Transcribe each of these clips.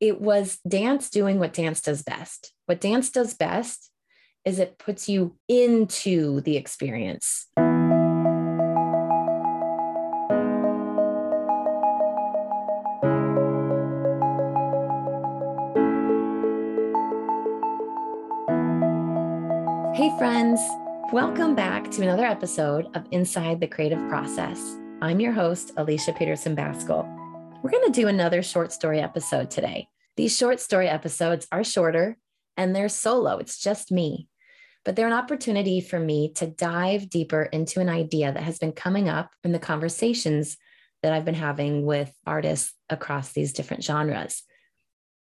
it was dance doing what dance does best. What dance does best is it puts you into the experience. Hey, friends. Welcome back to another episode of Inside the Creative Process. I'm your host, Alicia Peterson Baskel. We're going to do another short story episode today. These short story episodes are shorter and they're solo, it's just me. But they're an opportunity for me to dive deeper into an idea that has been coming up in the conversations that I've been having with artists across these different genres.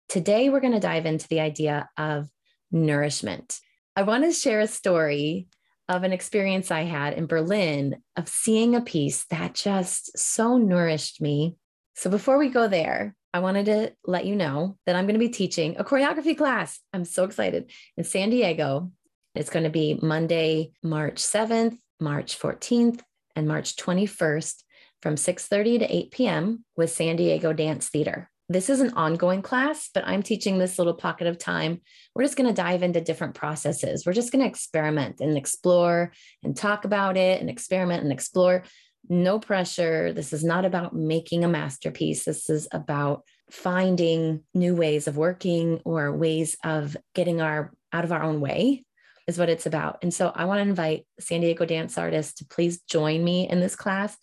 Today, we're going to dive into the idea of nourishment. I want to share a story of an experience I had in Berlin of seeing a piece that just so nourished me. So before we go there, I wanted to let you know that I'm going to be teaching a choreography class. I'm so excited in San Diego. It's going to be Monday, March 7th, March 14th, and March 21st from 6:30 to 8 p.m. with San Diego Dance Theater this is an ongoing class, but I'm teaching this little pocket of time. We're just going to dive into different processes. We're just going to experiment and explore and talk about it and experiment and explore. No pressure. This is not about making a masterpiece. This is about finding new ways of working or ways of getting our out of our own way is what it's about. And so I want to invite San Diego dance artists to please join me in this class,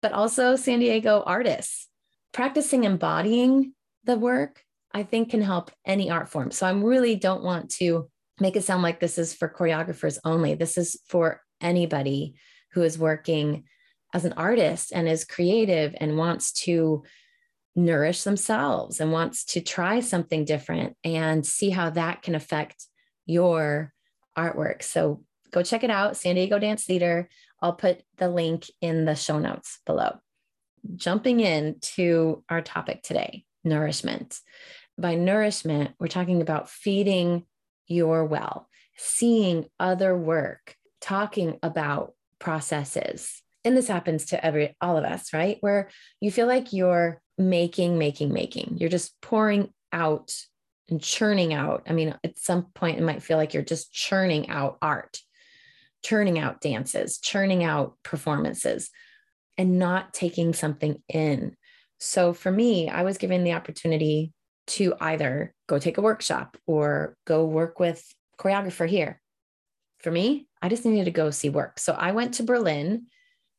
but also San Diego artists practicing embodying the work, I think can help any art form. So I really don't want to make it sound like this is for choreographers only. This is for anybody who is working as an artist and is creative and wants to nourish themselves and wants to try something different and see how that can affect your artwork. So go check it out, San Diego Dance Theater. I'll put the link in the show notes below jumping into our topic today nourishment. By nourishment, we're talking about feeding your well, seeing other work, talking about processes. And this happens to every all of us, right? Where you feel like you're making, making, making. You're just pouring out and churning out. I mean, at some point, it might feel like you're just churning out art, churning out dances, churning out performances and not taking something in. So for me, I was given the opportunity to either go take a workshop or go work with choreographer here. For me, I just needed to go see work. So I went to Berlin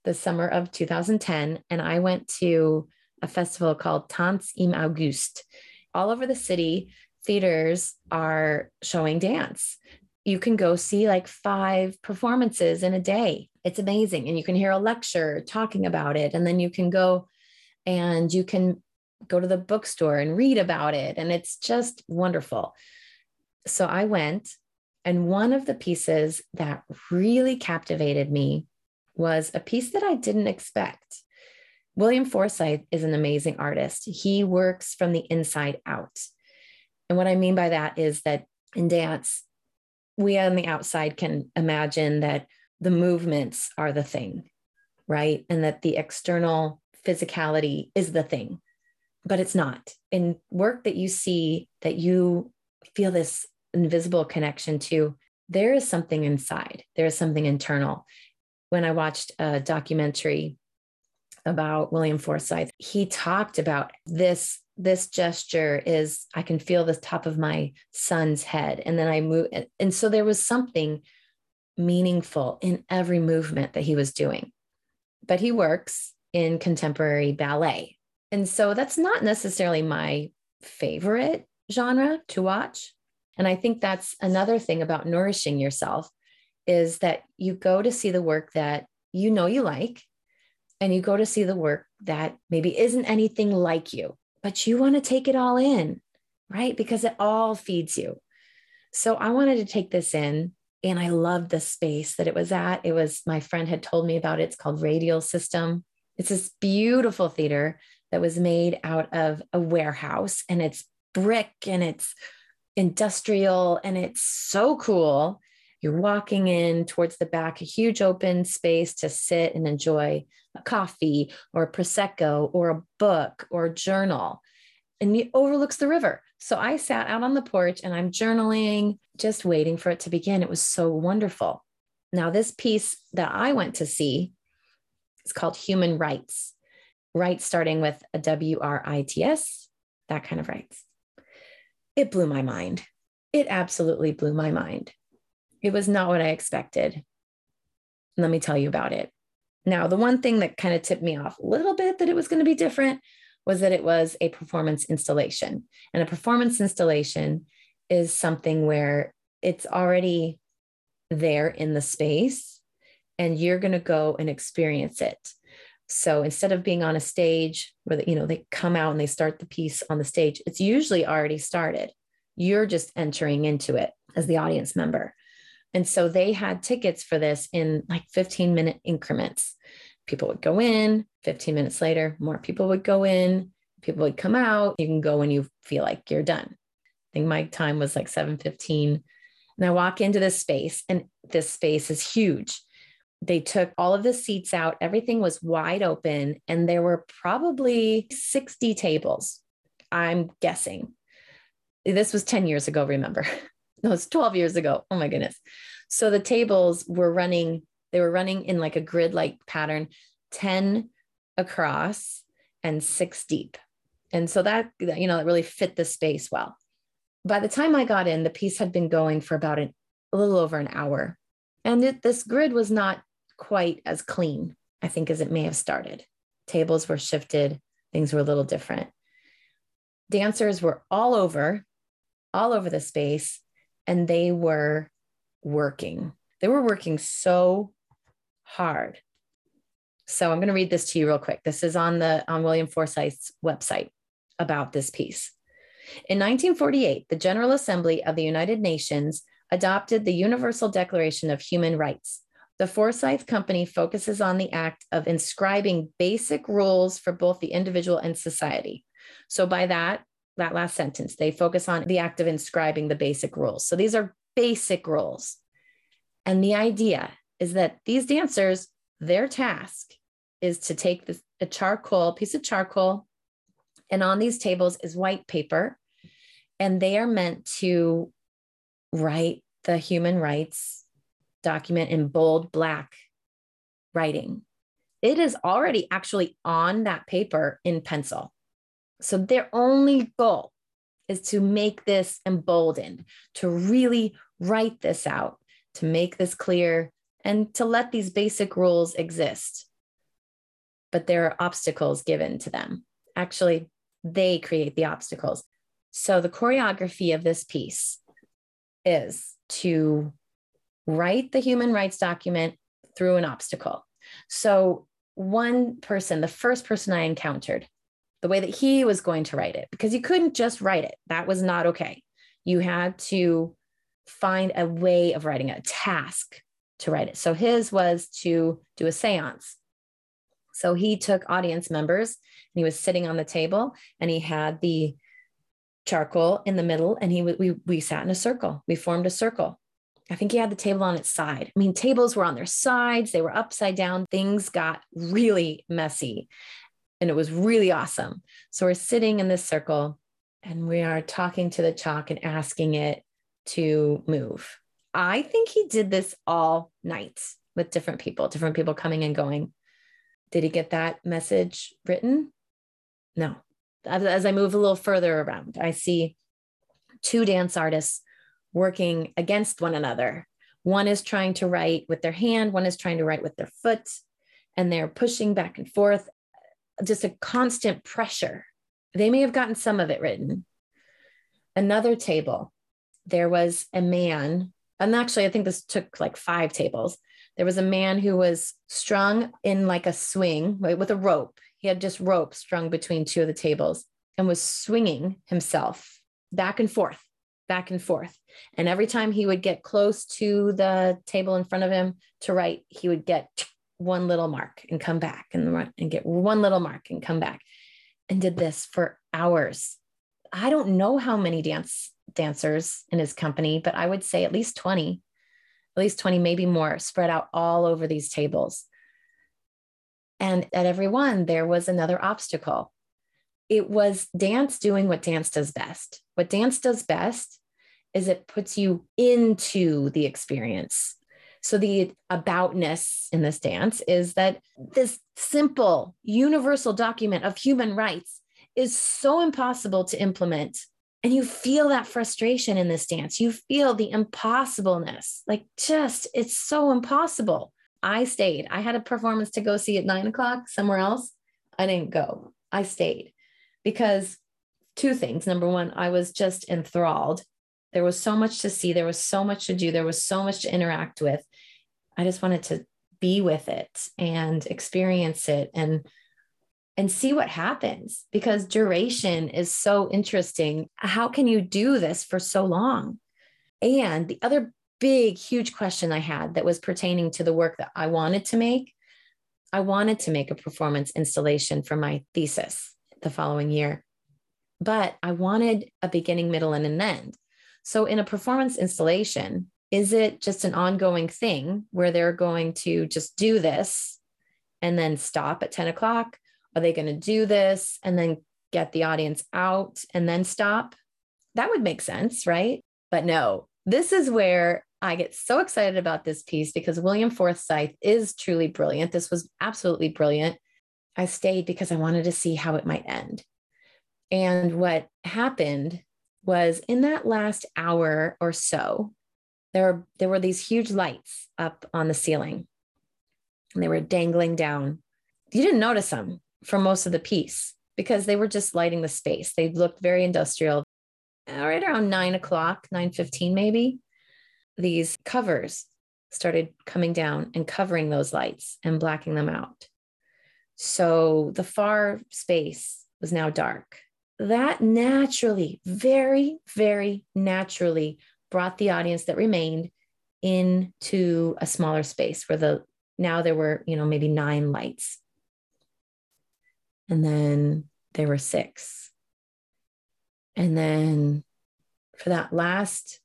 the summer of 2010 and I went to a festival called Tanz im August. All over the city, theaters are showing dance you can go see like five performances in a day. It's amazing. And you can hear a lecture talking about it. And then you can go and you can go to the bookstore and read about it. And it's just wonderful. So I went, and one of the pieces that really captivated me was a piece that I didn't expect. William Forsythe is an amazing artist. He works from the inside out. And what I mean by that is that in dance, we on the outside can imagine that the movements are the thing, right? And that the external physicality is the thing, but it's not. In work that you see, that you feel this invisible connection to, there is something inside, there is something internal. When I watched a documentary about William Forsythe, he talked about this this gesture is I can feel the top of my son's head. And then I move. And so there was something meaningful in every movement that he was doing. But he works in contemporary ballet. And so that's not necessarily my favorite genre to watch. And I think that's another thing about nourishing yourself is that you go to see the work that you know you like and you go to see the work that maybe isn't anything like you but you want to take it all in, right? Because it all feeds you. So I wanted to take this in and I loved the space that it was at. It was my friend had told me about it. It's called Radialsystem. It's this beautiful theater that was made out of a warehouse and it's brick and it's industrial and it's so cool. You're walking in towards the back, a huge open space to sit and enjoy a coffee or a prosecco or a book or a journal and it overlooks the river. So I sat out on the porch and I'm journaling, just waiting for it to begin. It was so wonderful. Now, this piece that I went to see is called Human Writes. Writes starting with a W R I T S, that kind of writes. It blew my mind. It absolutely blew my mind. It was not what I expected. Let me tell you about it. Now, the one thing that kind of tipped me off a little bit that it was going to be different was that it was a performance installation. And a performance installation is something where it's already there in the space and you're going to go and experience it. So instead of being on a stage where you know they come out and they start the piece on the stage, it's usually already started. You're just entering into it as the audience member. And so they had tickets for this in like 15 minute increments. People would go in, 15 minutes later, more people would go in, people would come out. You can go when you feel like you're done. I think my time was like 7:15. And I walk into this space, and this space is huge. They took all of the seats out, everything was wide open, and there were probably 60 tables. I'm guessing. This was 10 years ago, remember? no, it's 12 years ago. Oh my goodness. So the tables were running, they were running in like a grid like pattern, 10 across and six deep. And so that, you know, it really fit the space well. By the time I got in, the piece had been going for about an, a little over an hour. And it, this grid was not quite as clean, I think, as it may have started. Tables were shifted, things were a little different. Dancers were all over, all over the space and they were working. They were working so hard. So I'm going to read this to you real quick. This is on the on William Forsythe's website about this piece. In 1948, the General Assembly of the United Nations adopted the Universal Declaration of Human Rights. The Forsythe Company focuses on the act of inscribing basic rules for both the individual and society. So by that, that last sentence. They focus on the act of inscribing the basic rules. So these are basic rules. And the idea is that these dancers, their task is to take this, a charcoal, piece of charcoal, and on these tables is white paper. And they are meant to write the human rights document in bold black writing. It is already actually on that paper in pencil. So their only goal is to make this emboldened, to really write this out, to make this clear, and to let these basic rules exist. But there are obstacles given to them. Actually, they create the obstacles. So the choreography of this piece is to write the human rights document through an obstacle. So, one person, the first person I encountered, the way that he was going to write it because you couldn't just write it. That was not okay. You had to find a way of writing a task to write it. So his was to do a seance. So he took audience members and he was sitting on the table and he had the charcoal in the middle and he we we sat in a circle. We formed a circle. I think he had the table on its side. I mean, tables were on their sides, they were upside down. Things got really messy and it was really awesome. So we're sitting in this circle and we are talking to the chalk and asking it to move. I think he did this all night with different people, different people coming and going. Did he get that message written? No. As I move a little further around, I see two dance artists working against one another. One is trying to write with their hand, one is trying to write with their foot, and they're pushing back and forth just a constant pressure. They may have gotten some of it written. Another table, there was a man, and actually, I think this took like five tables. There was a man who was strung in like a swing with a rope. He had just rope strung between two of the tables and was swinging himself back and forth, back and forth. And every time he would get close to the table in front of him to write, he would get one little mark and come back and, and get one little mark and come back and did this for hours. I don't know how many dance dancers in his company, but I would say at least 20, at least 20, maybe more, spread out all over these tables. And at every one, there was another obstacle. it was dance doing what dance does best. What dance does best is it puts you into the experience. So, the aboutness in this dance is that this simple, universal document of human rights is so impossible to implement. And you feel that frustration in this dance. You feel the impossibleness. Like, just, it's so impossible. I stayed. I had a performance to go see at nine o'clock somewhere else. I didn't go. I stayed because two things. Number one, I was just enthralled. There was so much to see, there was so much to do, there was so much to interact with. I just wanted to be with it and experience it and and see what happens because duration is so interesting. How can you do this for so long? And the other big, huge question I had that was pertaining to the work that I wanted to make I wanted to make a performance installation for my thesis the following year, but I wanted a beginning, middle, and an end. So, in a performance installation, is it just an ongoing thing where they're going to just do this and then stop at 10 o'clock? Are they going to do this and then get the audience out and then stop? That would make sense, right? But no, this is where I get so excited about this piece because William Forsythe is truly brilliant. This was absolutely brilliant. I stayed because I wanted to see how it might end. And what happened was in that last hour or so, there, there were these huge lights up on the ceiling and they were dangling down. You didn't notice them for most of the piece because they were just lighting the space. They looked very industrial. Right around nine o'clock, 9:15 maybe, these covers started coming down and covering those lights and blacking them out. So the far space was now dark. That naturally, very, very naturally brought the audience that remained into a smaller space where the now there were, you know, maybe nine lights. And then there were six. And then for that last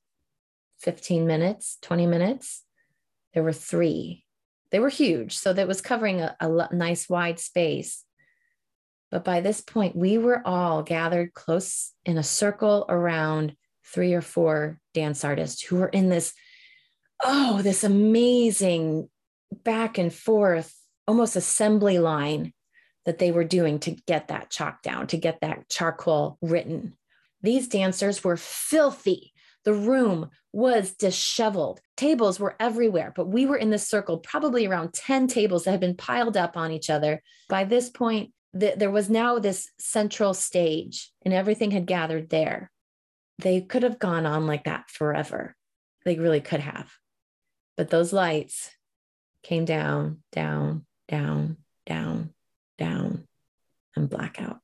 15 minutes, 20 minutes, there were three. They were huge. So that was covering a, a nice wide space. But by this point, we were all gathered close in a circle around three or four dance artists who were in this, oh, this amazing back and forth, almost assembly line that they were doing to get that chalk down, to get that charcoal written. These dancers were filthy. The room was disheveled. Tables were everywhere, but we were in this circle, probably around 10 tables that had been piled up on each other. By this point, the, there was now this central stage, and everything had gathered there. They could have gone on like that forever. They really could have. But those lights came down, down, down, down, down, and blackout.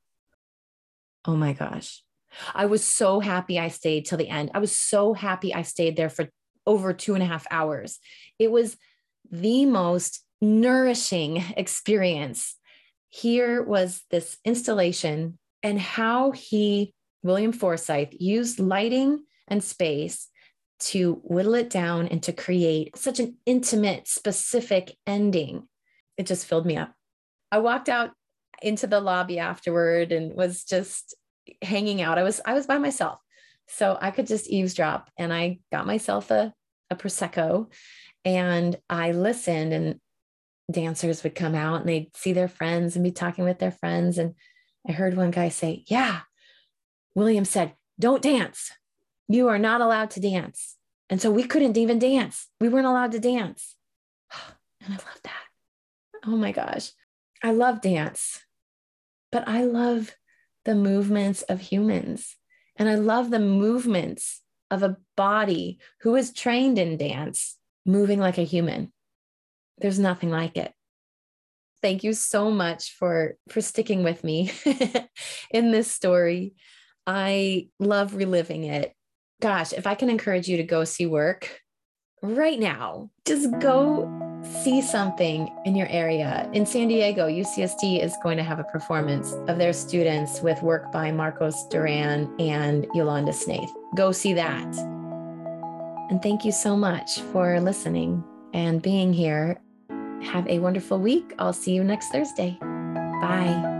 Oh my gosh. I was so happy I stayed till the end. I was so happy I stayed there for over two and a half hours. It was the most nourishing experience. Here was this installation and how he, William Forsythe, used lighting and space to whittle it down and to create such an intimate, specific ending. It just filled me up. I walked out into the lobby afterward and was just hanging out. I was I was by myself. So I could just eavesdrop and I got myself a, a prosecco and I listened and dancers would come out and they'd see their friends and be talking with their friends and I heard one guy say, "Yeah, William said, don't dance. You are not allowed to dance." And so we couldn't even dance. We weren't allowed to dance. And I love that. Oh my gosh. I love dance. But I love the movements of humans. And I love the movements of a body who is trained in dance, moving like a human. There's nothing like it. Thank you so much for for sticking with me in this story. I love reliving it. Gosh, if I can encourage you to go see work right now, just go see something in your area. In San Diego, UCSD is going to have a performance of their students with work by Marcos Duran and Yolanda Snaith. Go see that. And thank you so much for listening and being here. Have a wonderful week. I'll see you next Thursday. Bye.